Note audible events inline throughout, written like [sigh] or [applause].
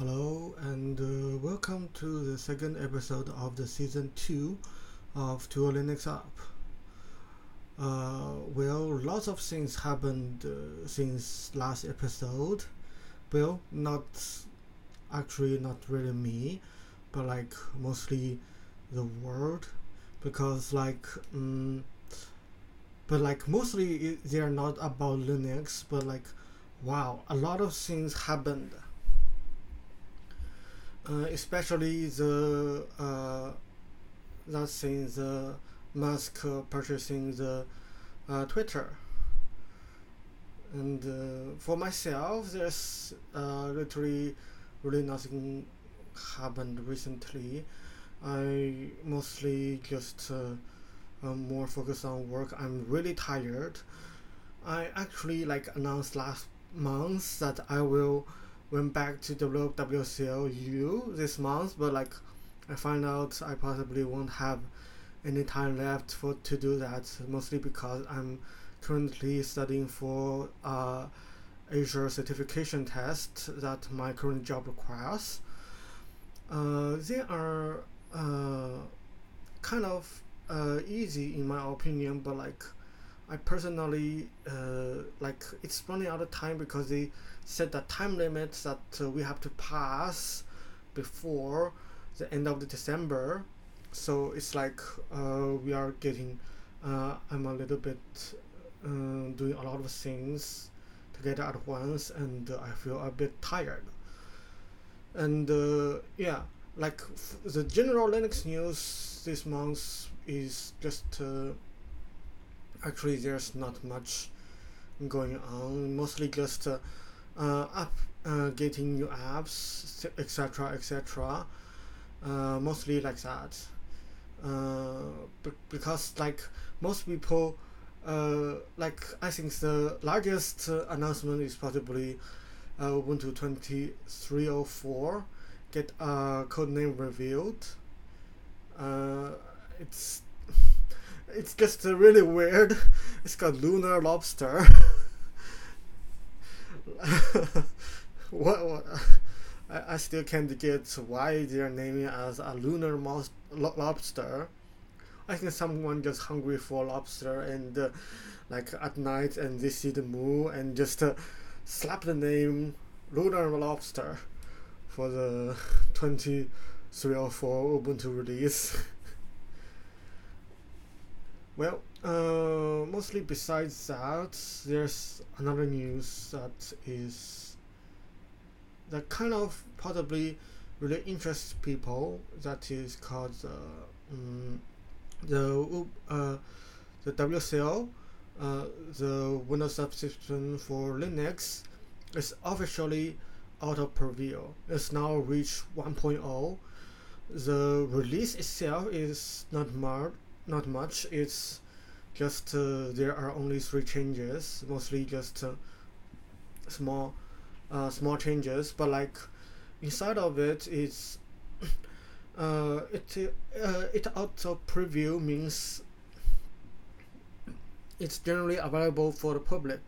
Hello and uh, welcome to the second episode of the season 2 of Tool Linux Up. Uh, well, lots of things happened uh, since last episode. Well, not actually not really me, but like mostly the world because like um, but like mostly they are not about Linux, but like wow, a lot of things happened uh, especially the uh, that since the Musk purchasing the uh, Twitter. And uh, for myself, there's uh, literally really nothing happened recently. I mostly just uh, more focused on work. I'm really tired. I actually like announced last month that I will went back to WCLU this month, but like I find out I possibly won't have any time left for to do that, mostly because I'm currently studying for uh, Azure certification test that my current job requires. Uh, they are uh, kind of uh, easy in my opinion, but like I personally uh, like it's running out of time because they set the time limit that uh, we have to pass before the end of the December. So it's like uh, we are getting. Uh, I'm a little bit uh, doing a lot of things together at once, and I feel a bit tired. And uh, yeah, like f- the general Linux news this month is just actually there's not much going on mostly just uh, up uh, getting new apps etc etc uh, mostly like that uh, because like most people uh, like I think the largest announcement is probably uh, Ubuntu 2304 get a code name revealed uh, it's [laughs] it's just really weird. [laughs] It's got lunar lobster. [laughs] [laughs] what, what I, I still can't get why they're naming as a lunar lo- lobster. I think someone just hungry for lobster and uh, like at night and they see the moon and just uh, slap the name lunar lobster for the [laughs] 2304 Ubuntu release. [laughs] Well, uh, mostly besides that, there's another news that is that kind of possibly really interests people. That is called uh, um, the uh, the WSL, uh, the Windows subsystem for Linux, is officially out of preview. It's now reached 1.0. The release itself is not much not much. It's just uh, there are only three changes, mostly just uh, small, uh, small changes. But like inside of it, it's [coughs] uh, it uh, it auto preview means it's generally available for the public.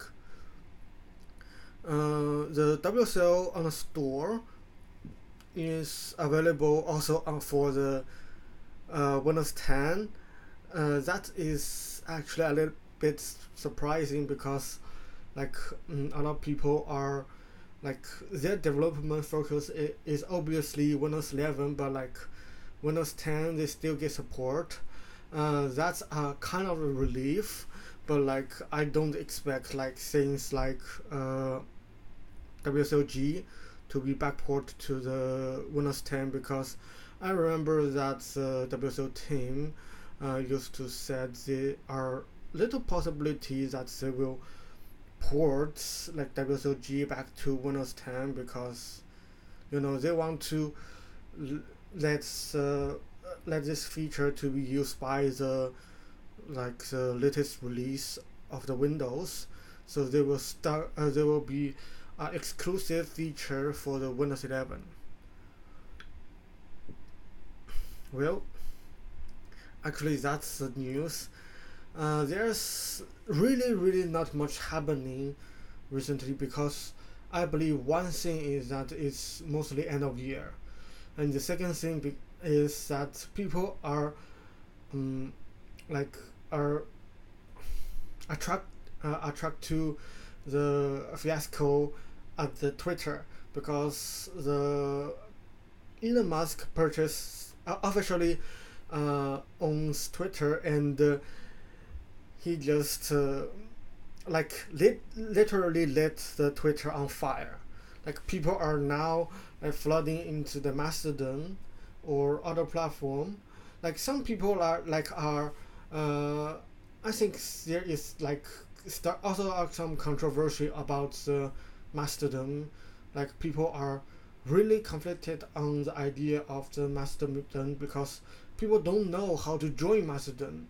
Uh, the WSL on the store is available also on for the uh, Windows 10 uh, that is actually a little bit surprising because like mm, a lot of people are like their development focus is, obviously Windows 11 but like Windows 10 they still get support. Uh, that's a kind of a relief but like I don't expect like things like uh, to be backport to the Windows 10 because I remember that the WSL team uh, used to said there are little possibilities that they will port like WSLG back to Windows 10 because you know they want to let uh, let this feature to be used by the like the latest release of the Windows. So they will start uh, there will be an exclusive feature for the Windows 11 well actually that's the news. Uh, there's really really not much happening recently because I believe one thing is that it's mostly end of year, and the second thing be- is that people are, um, like are attract uh, attract to the fiasco at the Twitter because the Elon Musk purchase uh, officially uh, owns Twitter and uh, he just uh, like lit, literally lit the Twitter on fire. Like people are now like flooding into the Mastodon or other platform. Like some people are like are uh, I think there is like start also some controversy about the Mastodon. Like people are really conflicted on the idea of the Mastodon because people don't know how to join Mastodon.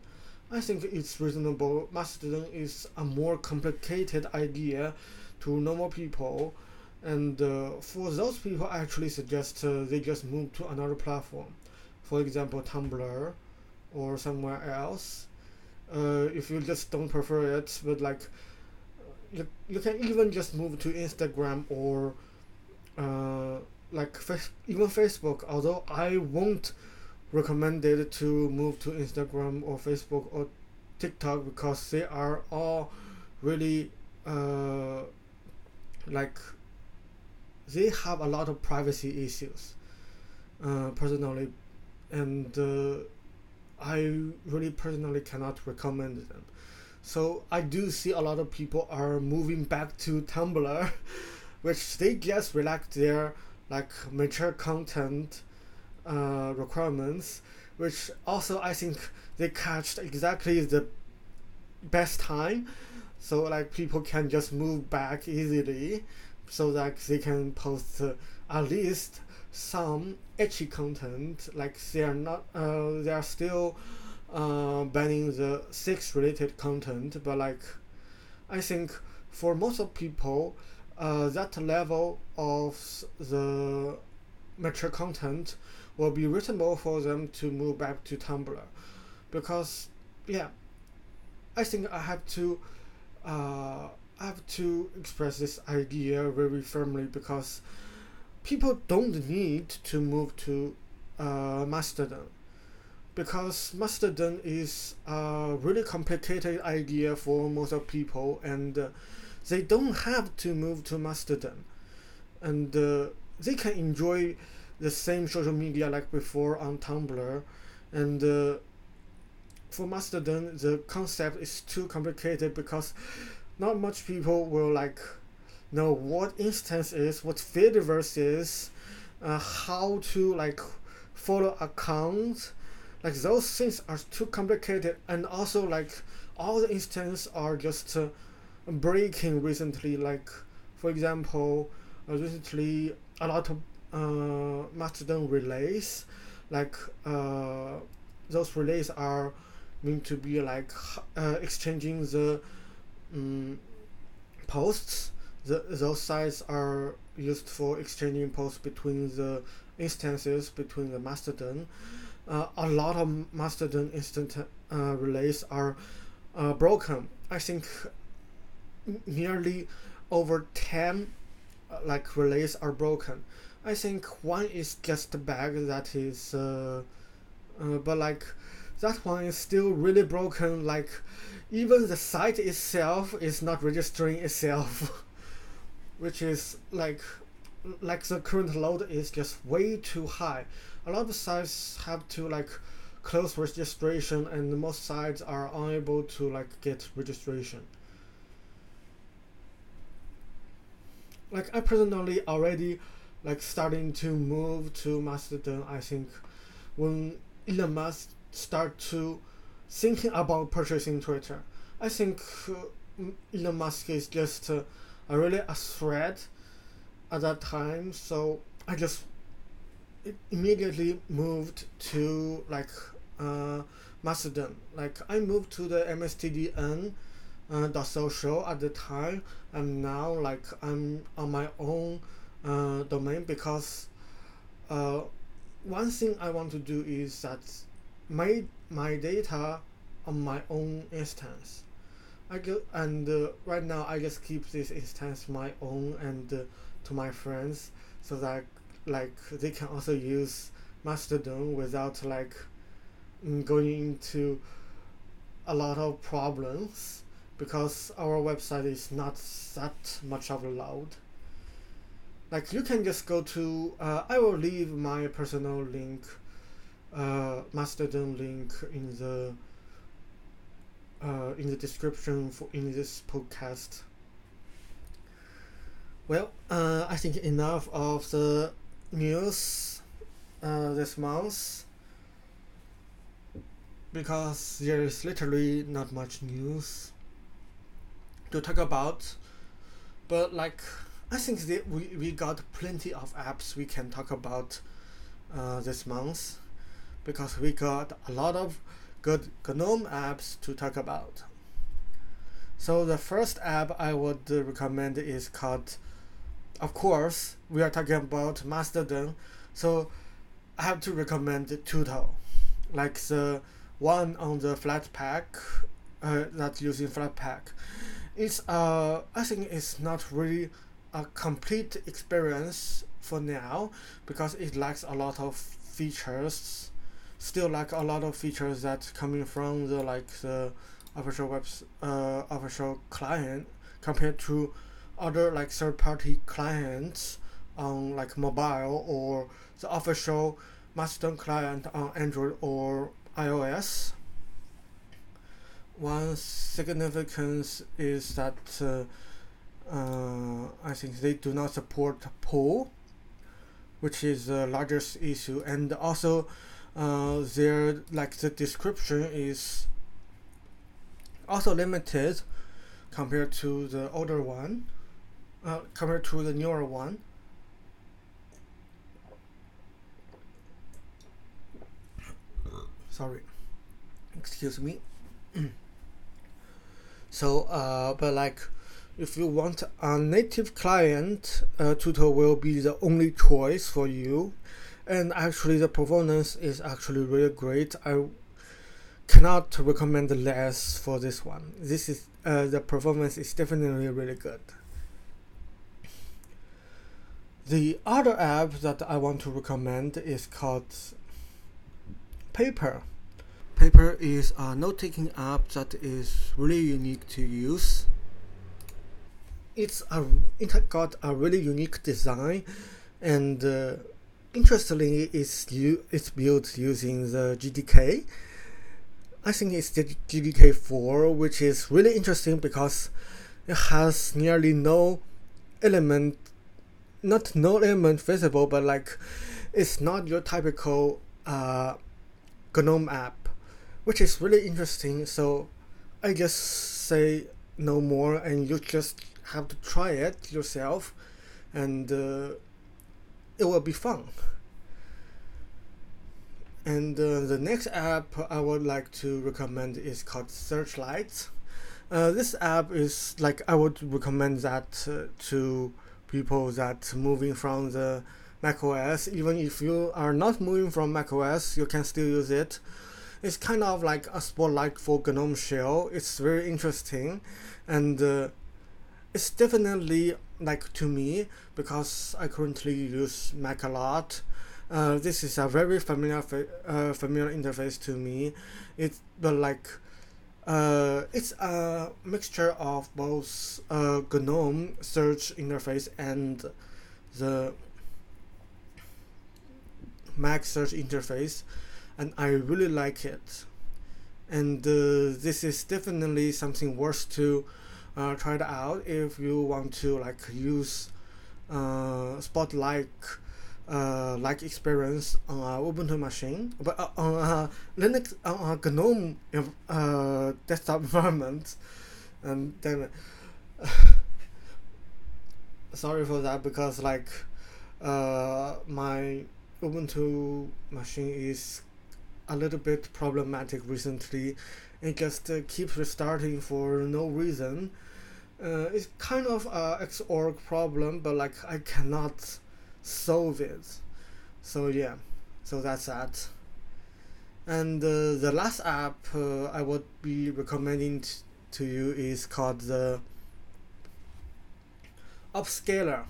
I think it's reasonable. Mastodon is a more complicated idea to normal people, and uh, for those people, I actually suggest uh, they just move to another platform, for example, Tumblr, or somewhere else. Uh, if you just don't prefer it, but like, you, you can even just move to Instagram or uh, like even Facebook. Although I won't recommend it to move to Instagram or Facebook or TikTok because they are all really uh, like they have a lot of privacy issues uh, personally. And uh, I really personally cannot recommend them. So I do see a lot of people are moving back to Tumblr [laughs] which they just relax their like mature content uh, requirements, which also I think they catched exactly the best time, so like people can just move back easily, so that they can post uh, at least some ecchi content. Like they are not, uh, they are still uh, banning the sex related content, but like I think for most of people, uh, that level of the mature content will be reasonable for them to move back to Tumblr, because yeah, I think I have to uh, I have to express this idea very firmly because people don't need to move to uh, Mastodon. Because Mastodon is a really complicated idea for most of people and uh, they don't have to move to Mastodon. And uh, they can enjoy the same social media like before on Tumblr, and uh, for Mastodon the concept is too complicated because not much people will like know what instance is, what Fediverse is, uh, how to like follow accounts. Like those things are too complicated, and also like all the instances are just uh, breaking recently. Like for example, uh, recently a lot of uh, Mastodon relays, like uh, those relays are meant to be like uh, exchanging the um, posts. The, those sites are used for exchanging posts between the instances between the Mastodon. Uh, a lot of Mastodon instant uh, relays are uh, broken. I think nearly over 10 uh, like relays are broken I think one is just a bag that is, uh, uh, but like that one is still really broken. Like even the site itself is not registering itself, [laughs] which is like like the current load is just way too high. A lot of sites have to like close registration, and most sites are unable to like get registration. Like I personally already like starting to move to Mastodon. I think when Elon Musk start to thinking about purchasing Twitter, I think uh, Elon Musk is just uh, a really a threat at that time. So I just immediately moved to like uh, Mastodon. Like I moved to the MSTDN uh, dot social at the time, and now like I'm on my own uh, domain because uh, one thing I want to do is that my my data on my own instance. I go and uh, right now I just keep this instance my own and uh, to my friends so that like they can also use Mastodon without like mm, going into a lot of problems because our website is not that much of a load. Like you can just go to uh, I will leave my personal link uh, Mastodon link in the uh, in the description for in this podcast. Well, uh, I think enough of the news uh, this month because there is literally not much news to talk about. But like, I think that we, we got plenty of apps we can talk about uh, this month because we got a lot of good GNOME apps to talk about. So the first app I would recommend is called, of course, we are talking about Mastodon, so I have to recommend Tootle, like the one on the Flatpak, uh, that's using Flatpak. It's uh, I think it's not really a complete experience for now because it lacks a lot of features still like a lot of features that coming from the like the official webs uh, official client compared to other like third party clients on like mobile or the official Mastodon client on Android or iOS. One significance is that uh, uh, I think they do not support pull, which is the largest issue, and also uh, their like the description is also limited compared to the older one, uh, compared to the newer one. Sorry, excuse me. [clears throat] so, uh, but like, if you want a native client, uh, Tootle will be the only choice for you and actually the performance is actually really great. I cannot recommend less for this one. This is uh, the performance is definitely really good. The other app that I want to recommend is called Paper. Paper is a note-taking app that is really unique to use. It's a it got a really unique design and uh, interestingly, it's it's built using the GTK. I think it's the GTK four, which is really interesting because it has nearly no element, not no element visible, but like it's not your typical uh, GNOME app, which is really interesting. So I just say no more, and you just have to try it yourself, and. Uh, it will be fun. And uh, the next app I would like to recommend is called Searchlight. Uh, this app is like I would recommend that uh, to people that moving from the macOS. Even if you are not moving from macOS, you can still use it. It's kind of like a spotlight for GNOME Shell. It's very interesting, and uh, it's definitely like to me because I currently use Mac a lot. Uh, this is a very familiar uh, familiar interface to me. It's but like uh, it's a mixture of both uh, GNOME search interface and the Mac search interface, and I really like it. And uh, this is definitely something worth to uh, try it out if you want to like use uh, Spotlight uh, like experience on a Ubuntu machine, but uh, on a Linux on a GNOME uh, desktop [laughs] environment, and then [laughs] sorry for that because like uh, my Ubuntu machine is a little bit problematic recently it just uh, keeps restarting for no reason. Uh, it's kind of a Xorg problem, but like I cannot solve it. So yeah, so that's that. And uh, the last app uh, I would be recommending to you is called the upscaler.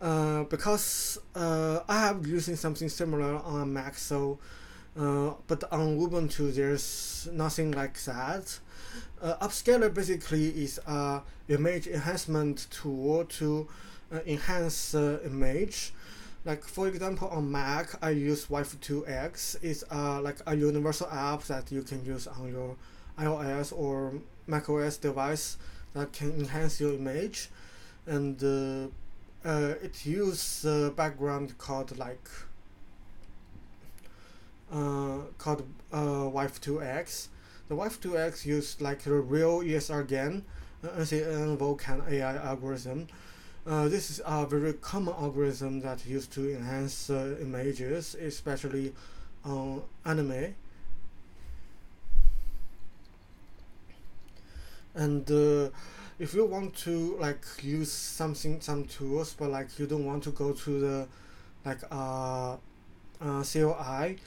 Uh, because uh, I have using something similar on Mac, so uh, but on Ubuntu there's nothing like that. Uh, upscaler basically is a image enhancement tool to uh, enhance the image. Like for example, on Mac, I use waifu2x. It's uh, like a universal app that you can use on your iOS or macOS device that can enhance your image, and uh, uh, it uses a background called like uh, called uh, waifu2x. The waifu2x use like the real ESRGAN, uh, NCNN Vulkan AI algorithm. Uh, this is a very common algorithm that used to enhance uh, images, especially on anime. And uh, if you want to like use something some tools but like you don't want to go to the like uh, uh CLI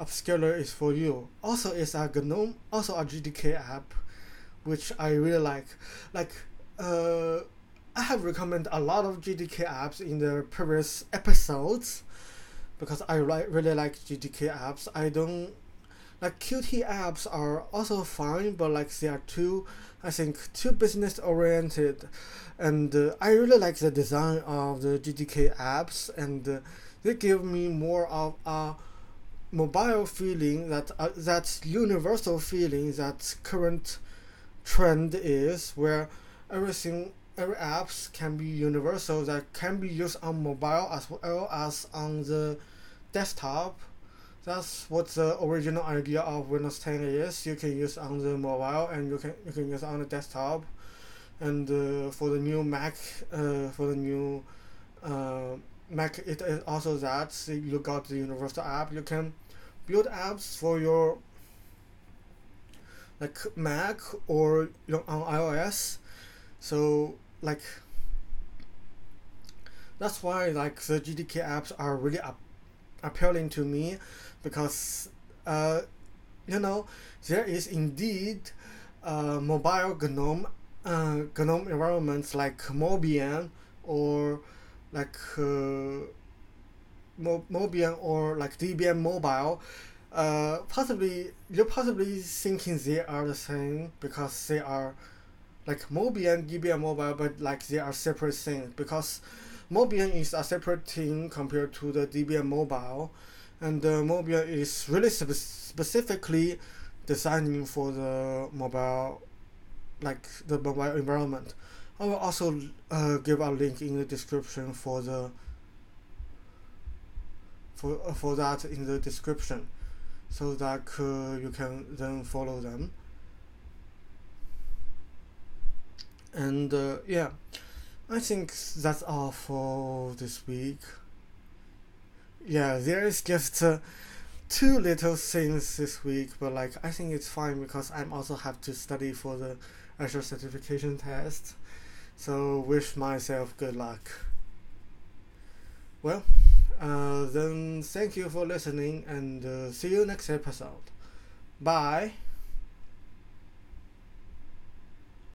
upscaler is for you. Also it's a GNOME also a GTK app which I really like. Like uh I have recommended a lot of GTK apps in the previous episodes because I li- really like GTK apps. I don't like Qt apps are also fine but like they are too I think too business oriented, and uh, I really like the design of the GTK apps, and uh, they give me more of a mobile feeling that uh, that universal feeling that current trend is where everything every apps can be universal that can be used on mobile as well as on the desktop that's what the original idea of Windows 10 is. You can use on the mobile and you can you can use on the desktop. And uh, for the new Mac, uh, for the new uh, Mac, it is also that so you got the universal app. You can build apps for your like Mac or you know, on iOS. So like that's why like the GTK apps are really up appealing to me because uh, you know there is indeed uh, mobile GNOME uh, GNOME environments like Mobian or like uh, Mo- Mobian or like Debian Mobile. Uh, possibly you're possibly thinking they are the same because they are like Mobian, Debian Mobile, but like they are separate things because Mobian is a separate thing compared to the Debian Mobile and uh, Mobian is really spe- specifically designing for the mobile, like the mobile environment. I will also uh, give a link in the description for the for uh, for that in the description, so that uh, you can then follow them. And uh, yeah, I think that's all for this week yeah, there is just uh, two little things this week, but like I think it's fine because I'm also have to study for the Azure certification test. So wish myself good luck. Well, uh, then thank you for listening and uh, see you next episode. Bye.